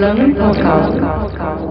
Islâmico Holocausto.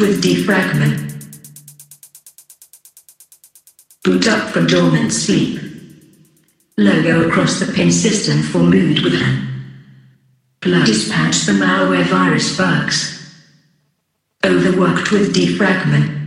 With defragment. Boot up from dormant sleep. Logo across the pin system for mood with an. Plug dispatch the malware virus bugs. Overworked with defragment.